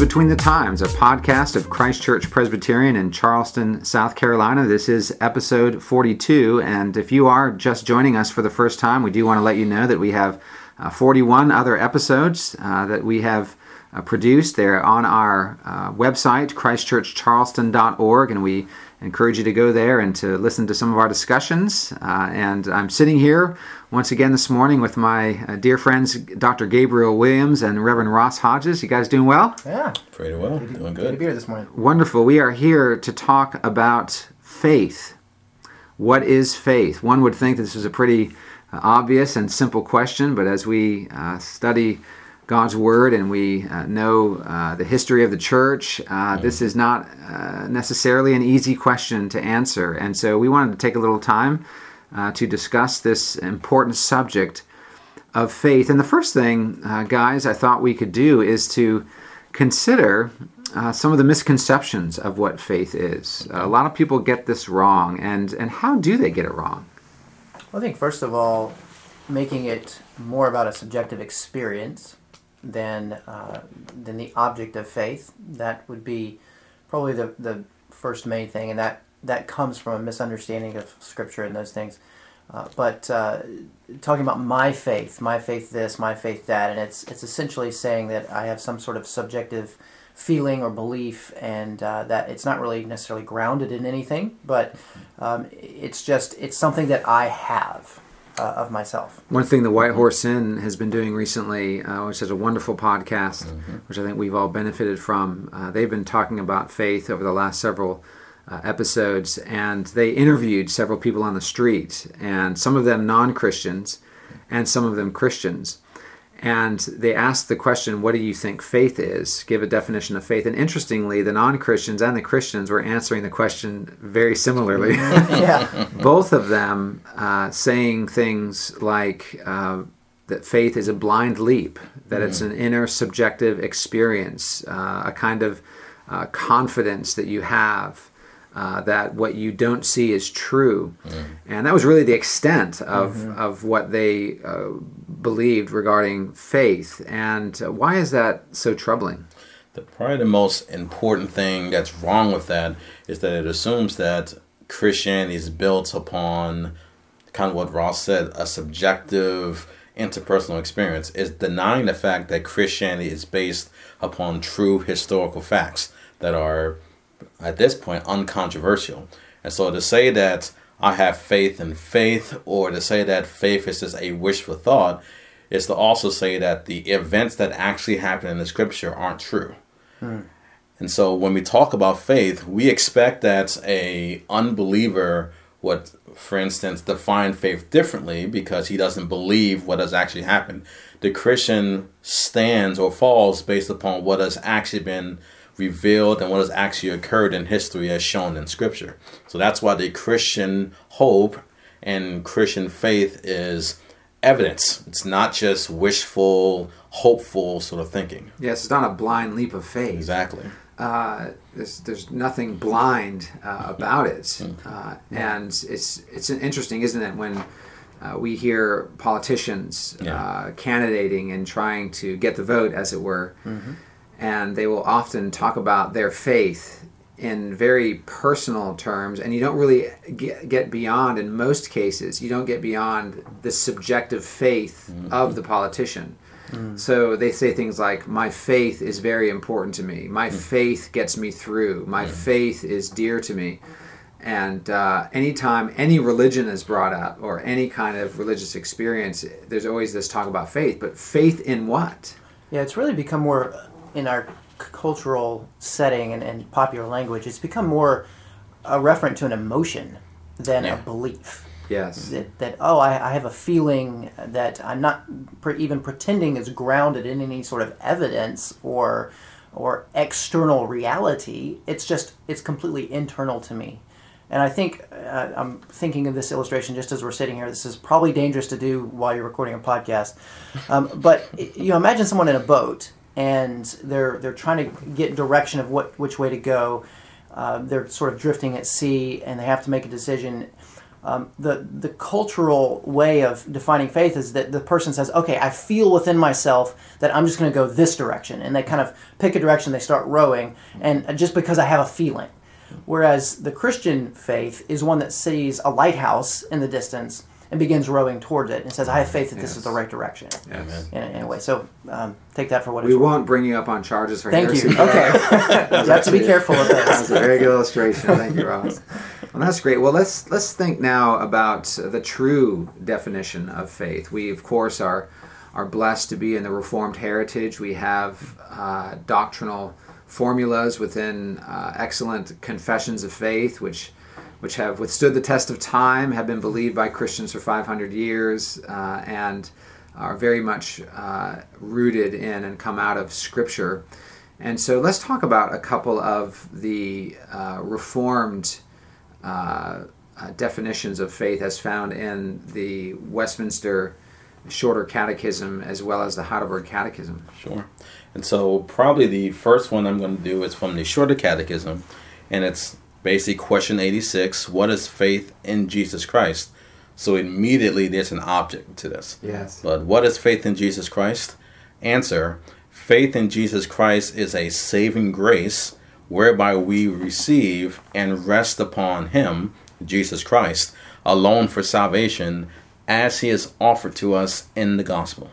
Between the Times, a podcast of Christ Church Presbyterian in Charleston, South Carolina. This is episode 42, and if you are just joining us for the first time, we do want to let you know that we have uh, 41 other episodes uh, that we have uh, produced. They're on our uh, website, christchurchcharleston.org, and we encourage you to go there and to listen to some of our discussions. Uh, and I'm sitting here once again this morning with my uh, dear friends, Dr. Gabriel Williams and Reverend Ross Hodges. You guys doing well? Yeah. Pretty well. Doing Good Good to be here this morning. Wonderful. We are here to talk about faith. What is faith? One would think this is a pretty uh, obvious and simple question, but as we uh, study God's Word and we uh, know uh, the history of the church, uh, this is not uh, necessarily an easy question to answer. And so we wanted to take a little time uh, to discuss this important subject of faith. And the first thing, uh, guys, I thought we could do is to consider some of the misconceptions of what faith is. a lot of people get this wrong, and, and how do they get it wrong? Well, I think first of all, making it more about a subjective experience than uh, than the object of faith. That would be probably the the first main thing, and that that comes from a misunderstanding of Scripture and those things. Uh, but uh, talking about my faith, my faith this, my faith that, and it's it's essentially saying that I have some sort of subjective feeling or belief, and uh, that it's not really necessarily grounded in anything, but um, it's just it's something that I have uh, of myself. One thing the White Horse Inn has been doing recently, uh, which is a wonderful podcast, which I think we've all benefited from, uh, they've been talking about faith over the last several uh, episodes, and they interviewed several people on the street, and some of them non Christians, and some of them Christians. And they asked the question, What do you think faith is? Give a definition of faith. And interestingly, the non Christians and the Christians were answering the question very similarly. yeah, both of them uh, saying things like uh, that faith is a blind leap, that it's an inner subjective experience, uh, a kind of uh, confidence that you have. Uh, that what you don't see is true, and that was really the extent of of what they uh, believed regarding faith. And uh, why is that so troubling? The, probably the most important thing that's wrong with that is that it assumes that Christianity is built upon kind of what Ross said, a subjective interpersonal experience. Is denying the fact that Christianity is based upon true historical facts that are, at this point, uncontroversial. And so to say that I have faith in faith, or to say that faith is just a wishful thought, is to also say that the events that actually happen in the scripture aren't true. Hmm. And so when we talk about faith, we expect that a unbeliever would, for instance, define faith differently because he doesn't believe what has actually happened. The Christian stands or falls based upon what has actually been revealed and what has actually occurred in history as shown in scripture. So that's why the Christian hope and Christian faith is evidence. It's not just wishful, hopeful sort of thinking. Yes, it's not a blind leap of faith. Exactly. uh, there's, there's nothing blind uh, about it, uh, and it's it's interesting, isn't it, when uh, we hear politicians Yeah. uh, candidating and trying to get the vote, as it were, and they will often talk about their faith in very personal terms, and you don't really get, get beyond, in most cases, you don't get beyond the subjective faith mm-hmm. of the politician. Mm. So they say things like, My faith is very important to me. My mm. faith gets me through. My faith is dear to me. And uh, anytime any religion is brought up or any kind of religious experience, there's always this talk about faith. But faith in what? yeah. It's really become more in our cultural setting and, and popular language. It's become more a referent to an emotion than Yeah. a belief. Yes. that, that oh I, I have a feeling that I'm not pre- even pretending is grounded in any sort of evidence or or external reality it's just it's completely internal to me and I think uh, I'm thinking of this illustration just as we're sitting here this is probably dangerous to do while you're recording a podcast um, but you know imagine someone in a boat and they're they're trying to get direction of what which way to go uh, they're sort of drifting at sea and they have to make a decision um, the the cultural way of defining faith is that the person says, "Okay, I feel within myself that I'm just going to go this direction," and they kind of pick a direction, they start rowing, and just because I have a feeling. Whereas the Christian faith is one that sees a lighthouse in the distance and begins rowing towards it and says, "I have faith that this Yes. is the right direction." Yes. In, in a way, so um, take that for what We it's worth. won't bring you up on charges for Thank heresy. you. Okay, you have to be careful with That was a very good illustration. Thank you, Ross. Well, that's great. Well, let's let's think now about the true definition of faith. We, of course, are are blessed to be in the Reformed heritage. We have uh, doctrinal formulas within uh, excellent confessions of faith, which which have withstood the test of time, have been believed by Christians for 500 years, uh, and are very much uh, rooted in and come out of Scripture. And so let's talk about a couple of the uh, Reformed uh, uh, definitions of faith as found in the Westminster Shorter Catechism as well as the Heidelberg Catechism. Sure. And so, probably the first one I'm going to do is from the Shorter Catechism, and it's basically question 86 What is faith in Jesus Christ? So, immediately there's an object to this. Yes. But what is faith in Jesus Christ? Answer Faith in Jesus Christ is a saving grace whereby we receive and rest upon Him, Jesus Christ, alone for salvation as He is offered to us in the gospel.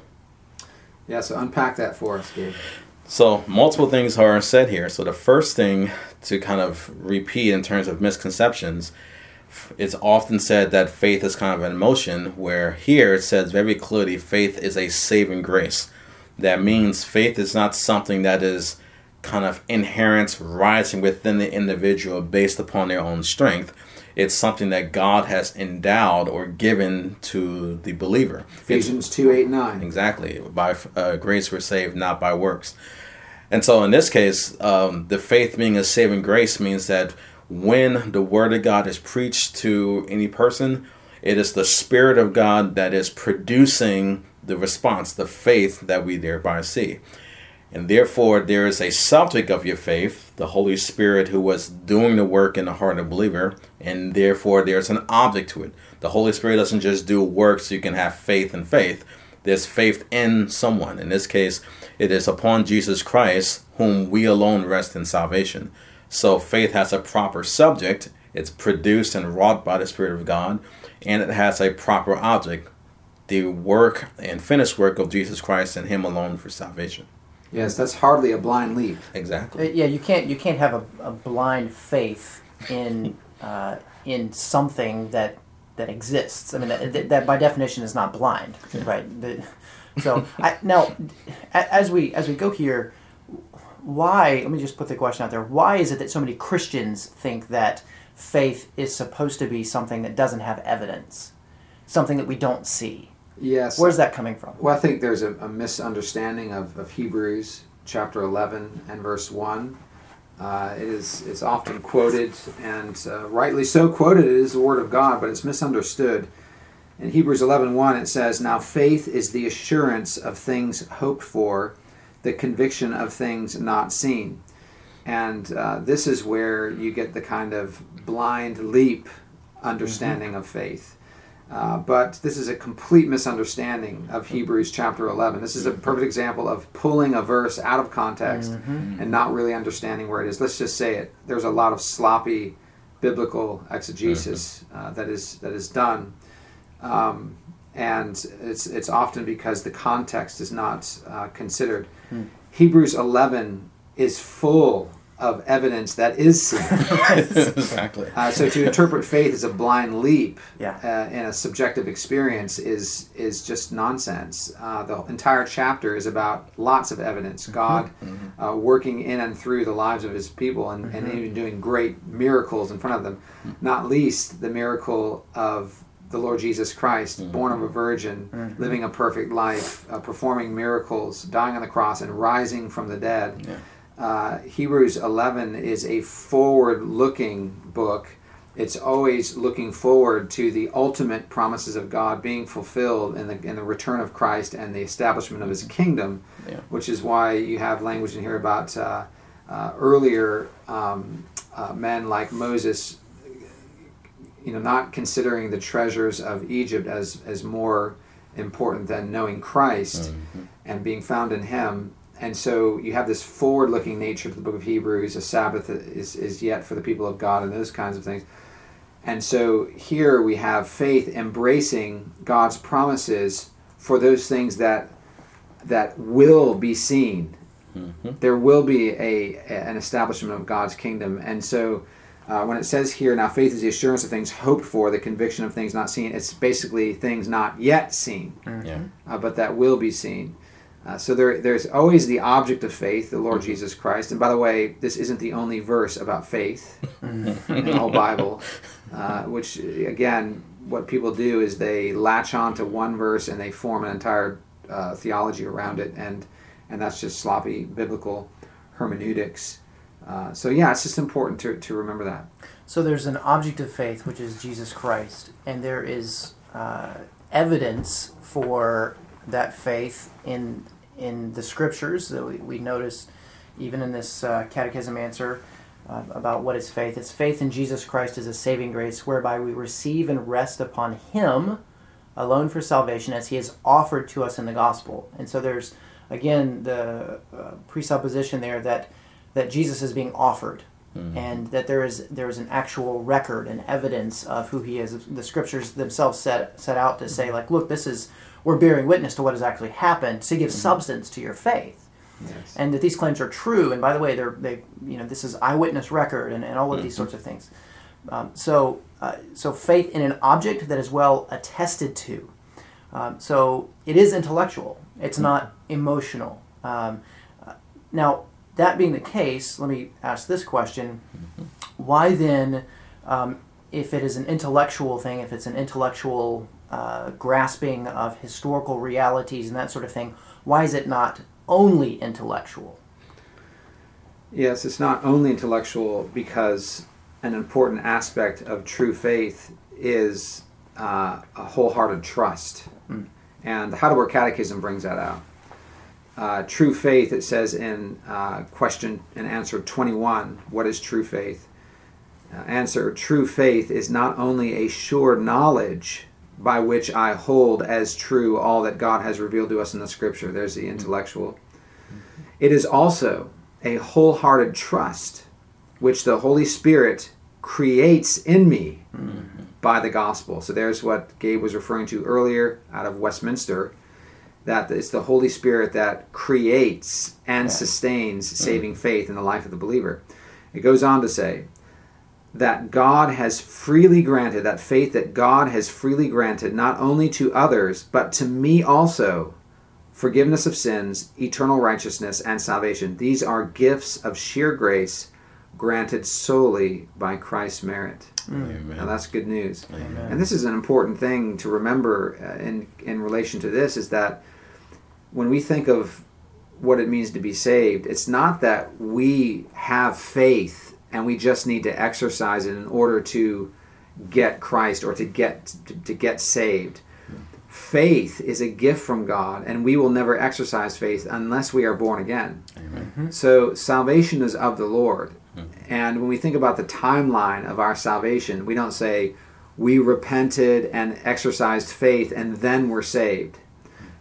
Yeah, so unpack that for us, Gabe. So, multiple things are said here. So, the first thing to kind of repeat in terms of misconceptions, it's often said that faith is kind of an emotion, where here it says very clearly faith is a saving grace. That means faith is not something that is kind of inherent, rising within the individual based upon their own strength. It's something that God has endowed or given to the believer. It's- Ephesians 2 8 9. Exactly. By uh, grace we're saved, not by works. And so in this case, um, the faith being a saving grace means that when the word of God is preached to any person, it is the Spirit of God that is producing the response, the faith that we thereby see. And therefore, there is a subject of your faith, the Holy Spirit, who was doing the work in the heart of the believer, and therefore there's an object to it. The Holy Spirit doesn't just do work so you can have faith in faith. There's faith in someone. In this case, it is upon Jesus Christ, whom we alone rest in salvation. So faith has a proper subject, it's produced and wrought by the Spirit of God, and it has a proper object, the work and finished work of Jesus Christ and Him alone for salvation. Yes, that's hardly a blind leap. Exactly. Uh, yeah, you can't you can't have a, a blind faith in uh, in something that that exists. I mean, that, that, that by definition is not blind, right? The, so I, now, as we as we go here, why? Let me just put the question out there. Why is it that so many Christians think that faith is supposed to be something that doesn't have evidence, something that we don't see? Yes. Where's that coming from? Well, I think there's a, a misunderstanding of, of Hebrews chapter 11 and verse 1. Uh, it is it's often quoted, and uh, rightly so quoted, it is the Word of God, but it's misunderstood. In Hebrews 11 1, it says, Now faith is the assurance of things hoped for, the conviction of things not seen. And uh, this is where you get the kind of blind leap understanding of faith. Uh, but this is a complete misunderstanding of Hebrews chapter 11. This is a perfect example of pulling a verse out of context and not really understanding where it is. Let's just say it. There's a lot of sloppy biblical exegesis uh, that is that is done, um, and it's it's often because the context is not uh, considered. Hebrews 11 is full of evidence that is seen. exactly. Uh, so to interpret faith as a blind leap Yeah. uh, in a subjective experience is is just nonsense. Uh, the entire chapter is about lots of evidence, God uh, working in and through the lives of His people, and, and even doing great miracles in front of them. Not least the miracle of the Lord Jesus Christ, born of a virgin, living a perfect life, uh, performing miracles, dying on the cross, and rising from the dead. Yeah. Uh, Hebrews 11 is a forward looking book. It's always looking forward to the ultimate promises of God being fulfilled in the, in the return of Christ and the establishment of his kingdom, Yeah. which is why you have language in here about uh, uh, earlier um, uh, men like Moses you know, not considering the treasures of Egypt as as more important than knowing Christ and being found in Him. And so you have this forward-looking nature to the book of Hebrews. A Sabbath is is yet for the people of God, and those kinds of things. And so here we have faith embracing God's promises for those things that that will be seen. There will be a, an establishment of God's kingdom, and so uh, when it says here, now faith is the assurance of things hoped for, the conviction of things not seen. It's basically things not yet seen, Yeah. uh, but that will be seen. Uh, so there, there's always the object of faith, the Lord Jesus Christ. And by the way, this isn't the only verse about faith in the whole Bible. Uh, which again, what people do is they latch on to one verse and they form an entire uh, theology around it, and and that's just sloppy biblical hermeneutics. Uh, so yeah, it's just important to, to remember that. So there's an object of faith, which is Jesus Christ, and there is uh, evidence for that faith in in the scriptures that we, we notice even in this uh, catechism answer uh, about what is faith. It's faith in Jesus Christ as a saving grace, whereby we receive and rest upon Him alone for salvation, as He is offered to us in the gospel. And so there's again the uh, presupposition there that that Jesus is being offered and that there is there is an actual record and evidence of who he is. The scriptures themselves set set out to say like, look, this is we're bearing witness to what has actually happened to give substance to your faith, Yes. and that these claims are true. And by the way, they're they you know this is eyewitness record and, and all of these sorts of things. Um, so uh, so faith in an object that is well attested to. Um, so it is intellectual. It's not emotional. Um, uh, now, that being the case, let me ask this question: Why then, um, if it is an intellectual thing, if it's an intellectual uh, grasping of historical realities and that sort of thing, why is it not only intellectual? Yes, it's not only intellectual because an important aspect of true faith is uh, a wholehearted trust. And the Heidelberg Catechism brings that out. Uh, true faith, it says in uh, question and answer 21, what is true faith? Uh, answer True faith is not only a sure knowledge by which I hold as true all that God has revealed to us in the Scripture. There's the intellectual. It is also a wholehearted trust which the Holy Spirit creates in me by the gospel. So there's what Gabe was referring to earlier out of Westminster that it's the Holy Spirit that creates and sustains saving faith in the life of the believer. It goes on to say that God has freely granted, that faith that God has freely granted not only to others, but to me also, forgiveness of sins, eternal righteousness, and salvation. These are gifts of sheer grace granted solely by Christ's merit. Amen. Now that's good news. Amen. And this is an important thing to remember uh, in in relation to this is that when we think of what it means to be saved, it's not that we have faith and we just need to exercise it in order to get Christ or to get to, to get saved. Faith is a gift from God, and we will never exercise faith unless we are born again. Amen. Mm-hmm. So salvation is of the Lord. And when we think about the timeline of our salvation, we don't say we repented and exercised faith and then we're saved.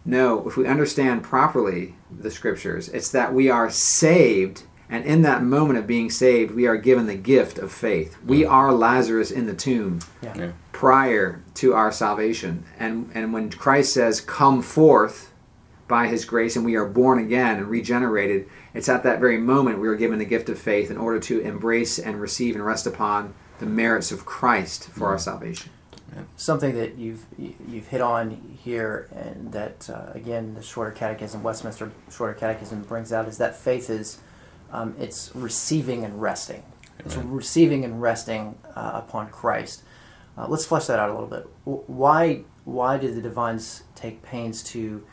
No, if we understand properly the scriptures, it's that we are saved and in that moment of being saved, we are given the gift of faith. We are Lazarus in the tomb Yeah. Yeah. prior to our salvation. And and when Christ says, "Come forth by his grace and we are born again and regenerated," it's at that very moment we are given the gift of faith in order to embrace and receive and rest upon the merits of Christ for our salvation. Something that you've you've hit on here, and that uh, again the Shorter Catechism, Westminster Shorter Catechism brings out is that faith is um, it's receiving and resting. It's receiving and resting uh, upon Christ. Uh, let's flesh that out a little bit. Why why did the divines take pains to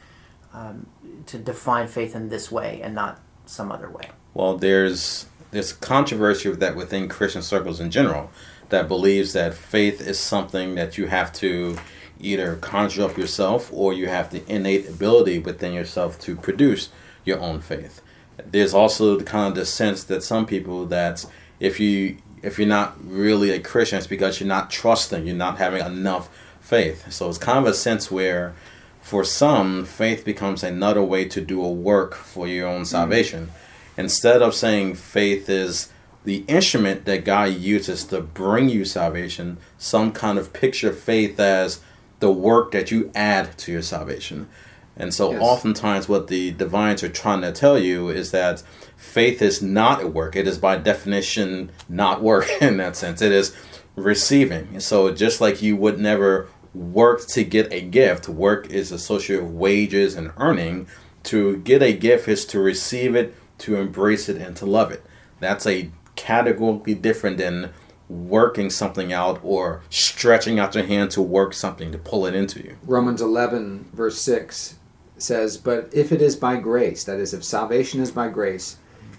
um, to define faith in this way and not some other way? Well, there's there's controversy with that within Christian circles in general that believes that faith is something that you have to either conjure up yourself or you have the innate ability within yourself to produce your own faith. There's also the kind of the sense that some people that if you if you're not really a Christian, it's because you're not trusting, you're not having enough faith. So it's kind of a sense where, for some, faith becomes another way to do a work for your own mm. salvation. Instead of saying faith is the instrument that God uses to bring you salvation, some kind of picture faith as the work that you add to your salvation. And so, Yes. oftentimes, what the divines are trying to tell you is that faith is not a work. It is, by definition, not work in that sense. It is receiving. So, just like you would never work to get a gift, work is associated with wages and earning. To get a gift is to receive it, to embrace it, and to love it. That's a categorically different than working something out or stretching out your hand to work something to pull it into you. Romans 11, verse 6 says, But if it is by grace, that is, if salvation is by grace,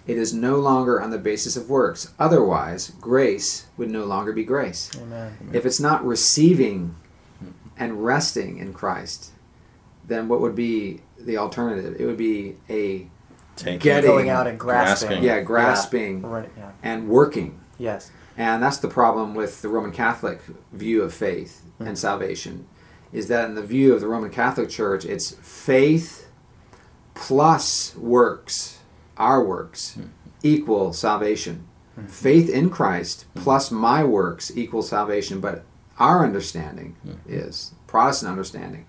it is no longer on the basis of works. Otherwise, grace would no longer be grace. Amen. If it's not receiving and resting in Christ, then what would be the alternative? It would be a Taking Getting- Going out and grasping. Grasping. yeah, grasping Yeah. Right, yeah. and working. Yes. And that's the problem with the Roman Catholic view of faith and mm-hmm. salvation, is that in the view of the Roman Catholic Church, it's faith plus works, our works, mm-hmm. equal salvation. Mm-hmm. Faith in Christ plus my works equal salvation. But our understanding is, Protestant understanding,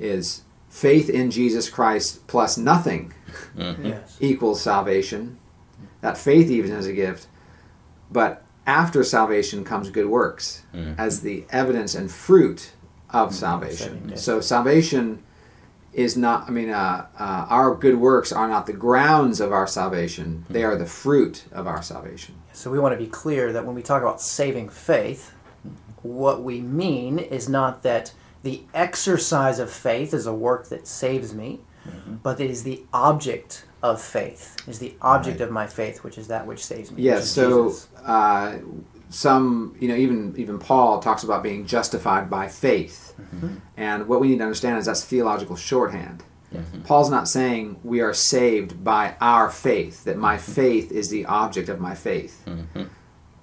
is faith in Jesus Christ plus nothing Yes. equals salvation. That faith even is a gift. But after salvation comes good works as the evidence and fruit of salvation. Saving, yes. So salvation is not, I mean, uh, uh, our good works are not the grounds of our salvation, they are the fruit of our salvation. So we want to be clear that when we talk about saving faith, what we mean is not that the exercise of faith is a work that saves me, Mm-hmm. but it is the object of faith, is the object Right. of my faith, which is that which saves me. Yes, is so uh, some, you know, even even Paul talks about being justified by faith, mm-hmm. Mm-hmm. and what we need to understand is that's theological shorthand. Paul's not saying we are saved by our faith; that my faith is the object of my faith.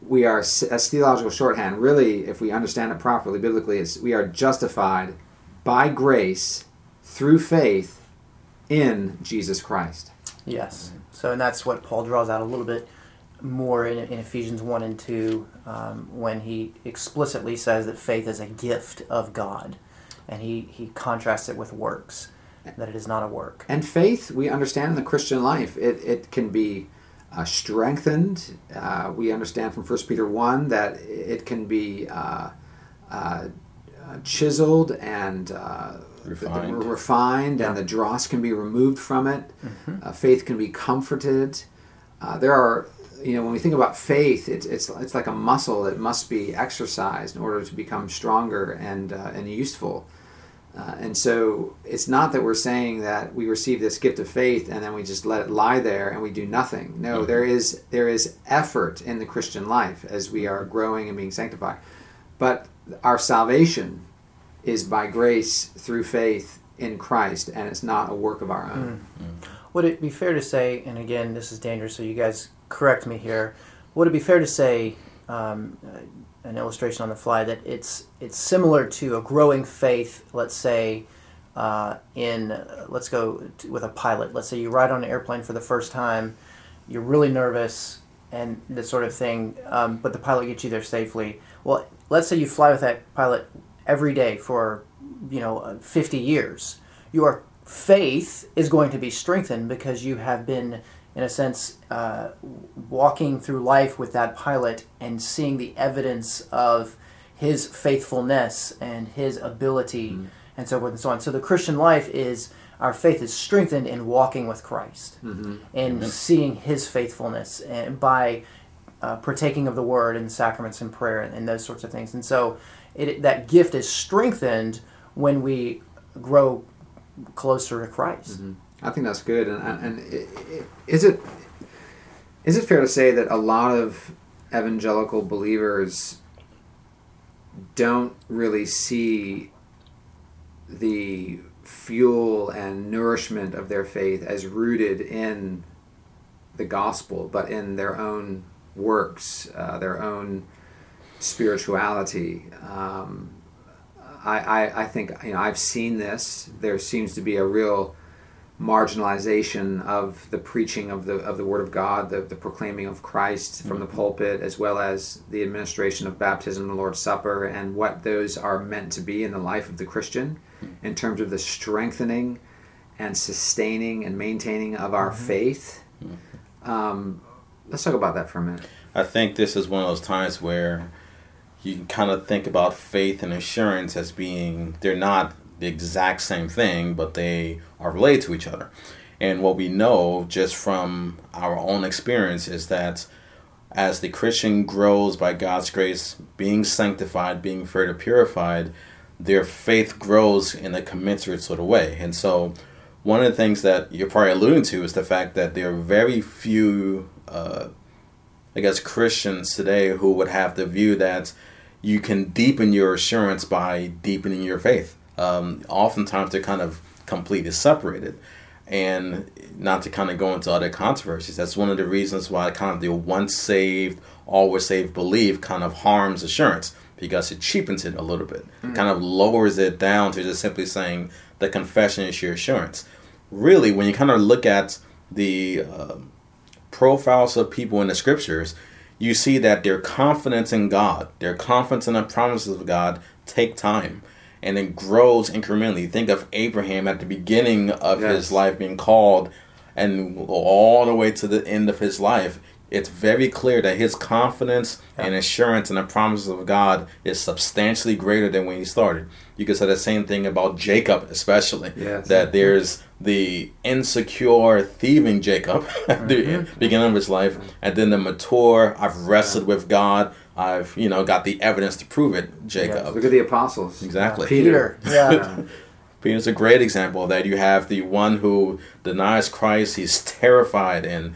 We are as theological shorthand. Really, if we understand it properly biblically, it's we are justified by grace through faith in Jesus Christ. Yes. So, and that's what Paul draws out a little bit more in, in Ephesians 1 and 2 um, when he explicitly says that faith is a gift of God. And he, he contrasts it with works, that it is not a work. And faith, we understand in the Christian life, it, it can be uh, strengthened. Uh, we understand from 1 Peter 1 that it can be uh, uh, chiseled and Refined. refined, and the dross can be removed from it. Uh, faith can be comforted. Uh, there are, you know, when we think about faith, it's, it's, it's like a muscle that must be exercised in order to become stronger and, uh, and useful. Uh, and so it's not that we're saying that we receive this gift of faith and then we just let it lie there and we do nothing. No, there is there is effort in the Christian life as we are growing and being sanctified. But our salvation is by grace through faith in Christ and it's not a work of our own. Would it be fair to say, and again, this is dangerous, so you guys correct me here. Would it be fair to say, um, uh, an illustration on the fly, that it's it's similar to a growing faith? Let's say, uh, in uh, let's go to, with a pilot. Let's say you ride on an airplane for the first time, you're really nervous and this sort of thing, um, but the pilot gets you there safely. Well, let's say you fly with that pilot every day for you know uh, 50 years. Your faith is going to be strengthened because you have been, in a sense, uh, walking through life with that pilot and seeing the evidence of his faithfulness and his ability and so forth and so on. So the Christian life is our faith is strengthened in walking with Christ and seeing his faithfulness and by uh, partaking of the word and the sacraments and prayer and, and those sorts of things. And so it, that gift is strengthened when we grow closer to Christ. I think that's good. And, and i- i- is it is it fair to say that a lot of evangelical believers don't really see the fuel and nourishment of their faith as rooted in the gospel, but in their own works, uh, their own spirituality. Um, I, I, I think you know I've seen this. There seems to be a real marginalization of the preaching of the of the Word of God, the, the proclaiming of Christ from the Mm-hmm. pulpit, as well as the administration of baptism and the Lord's Supper, and what those are meant to be in the life of the Christian, in terms of the strengthening and sustaining and maintaining of our Mm-hmm. faith. Um, let's talk about that for a minute. I think this is one of those times where you can kind of think about faith and assurance as being they're not the exact same thing, but they are related to each other. And what we know just from our own experience is that as the Christian grows by God's grace, being sanctified, being further purified, their faith grows in a commensurate sort of way. And so, one of the things that you're probably alluding to is the fact that there are very few, uh, I guess, Christians today who would have the view that you can deepen your assurance by deepening your faith. Um, oftentimes, they're kind of completely separated. And not to kind of go into other controversies, that's one of the reasons why kind of the once saved, always saved belief kind of harms assurance because it cheapens it a little bit, kind of lowers it down to just simply saying the confession is your assurance. Really, when you kind of look at the uh, profiles of people in the scriptures, you see that their confidence in God, their confidence in the promises of God, take time and it grows incrementally. Think of Abraham at the beginning of Yes. his life being called and all the way to the end of his life. It's very clear that his confidence and assurance in the promises of God is substantially greater than when he started. You could say the same thing about Jacob, especially. Yes. That there's the insecure, thieving Jacob at the mm-hmm. beginning of his life, and then the mature, I've wrestled with God, I've, you know, got the evidence to prove it, Jacob. Look at the apostles. Exactly. Peter. Peter, yeah. Peter's a great example of that. You have the one who denies Christ, he's terrified, and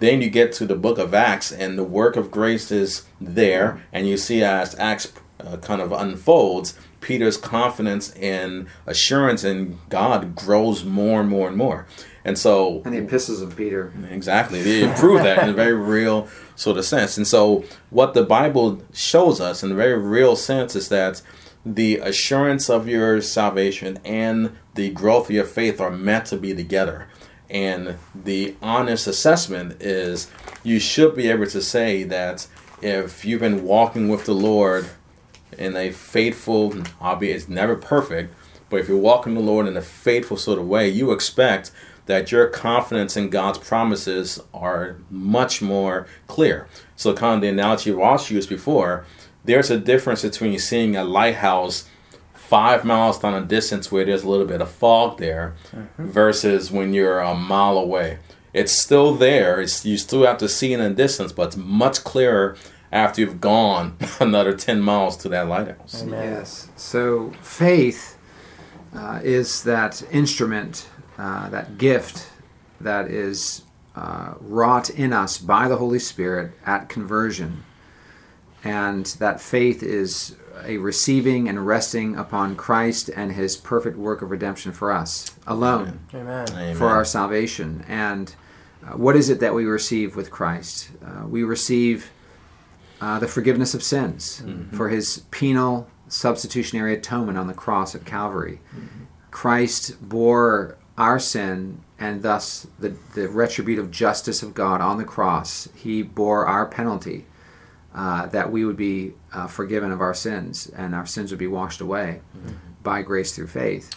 then you get to the book of Acts, and the work of grace is there, and you see as Acts uh, kind of unfolds, Peter's confidence and assurance in God grows more and more and more. And so, And the epistles of Peter. Exactly. They prove that in a very real sort of sense. And so, what the Bible shows us in a very real sense is that the assurance of your salvation and the growth of your faith are meant to be together. And the honest assessment is you should be able to say that if you've been walking with the Lord in a faithful, albeit it's never perfect, but if you're walking the Lord in a faithful sort of way, you expect that your confidence in God's promises are much more clear. So, kind of the analogy Ross used before, there's a difference between seeing a lighthouse five miles down a distance where there's a little bit of fog there mm-hmm. versus when you're a mile away. It's still there. It's, you still have to see it in the distance, but it's much clearer after you've gone another 10 miles to that lighthouse. Amen. Yes. So faith uh, is that instrument, uh, that gift that is uh, wrought in us by the Holy Spirit at conversion. And that faith is a receiving and resting upon Christ and his perfect work of redemption for us alone Amen. Amen. for our salvation. And uh, what is it that we receive with Christ? Uh, we receive uh, the forgiveness of sins for his penal substitutionary atonement on the cross at Calvary. Christ bore our sin and thus the, the retributive justice of God on the cross. He bore our penalty. Uh, that we would be uh, forgiven of our sins and our sins would be washed away by grace through faith.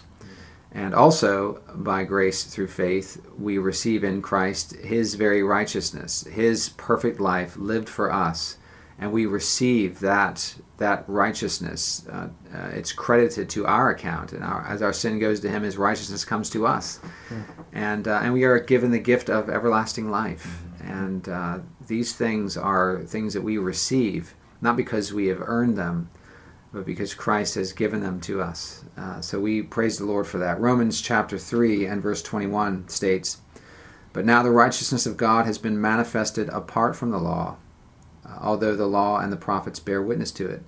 And also, by grace through faith, we receive in Christ His very righteousness, His perfect life lived for us, and we receive that that righteousness. Uh, uh, it's credited to our account, and our, as our sin goes to Him, His righteousness comes to us, and uh, and we are given the gift of everlasting life. And uh, these things are things that we receive not because we have earned them, but because Christ has given them to us. Uh, so we praise the Lord for that. Romans chapter 3 and verse 21 states, But now the righteousness of God has been manifested apart from the law, although the law and the prophets bear witness to it.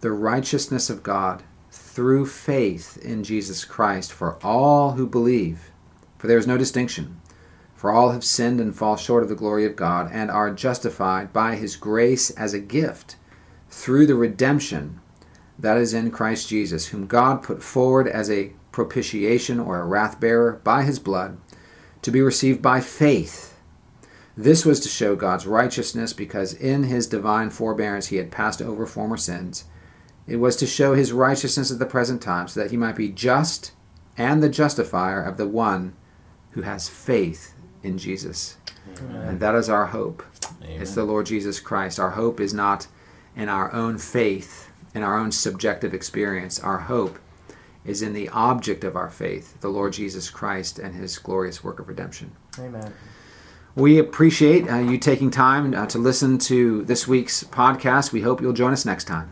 The righteousness of God through faith in Jesus Christ for all who believe. For there is no distinction. For all have sinned and fall short of the glory of God, and are justified by his grace as a gift through the redemption that is in Christ Jesus, whom God put forward as a propitiation or a wrath bearer by his blood, to be received by faith. This was to show God's righteousness, because in his divine forbearance he had passed over former sins. It was to show his righteousness at the present time, so that he might be just and the justifier of the one who has faith in Jesus. Amen. And that is our hope. Amen. It's the Lord Jesus Christ. Our hope is not in our own faith, in our own subjective experience. Our hope is in the object of our faith, the Lord Jesus Christ and his glorious work of redemption. Amen. We appreciate uh, you taking time uh, to listen to this week's podcast. We hope you'll join us next time.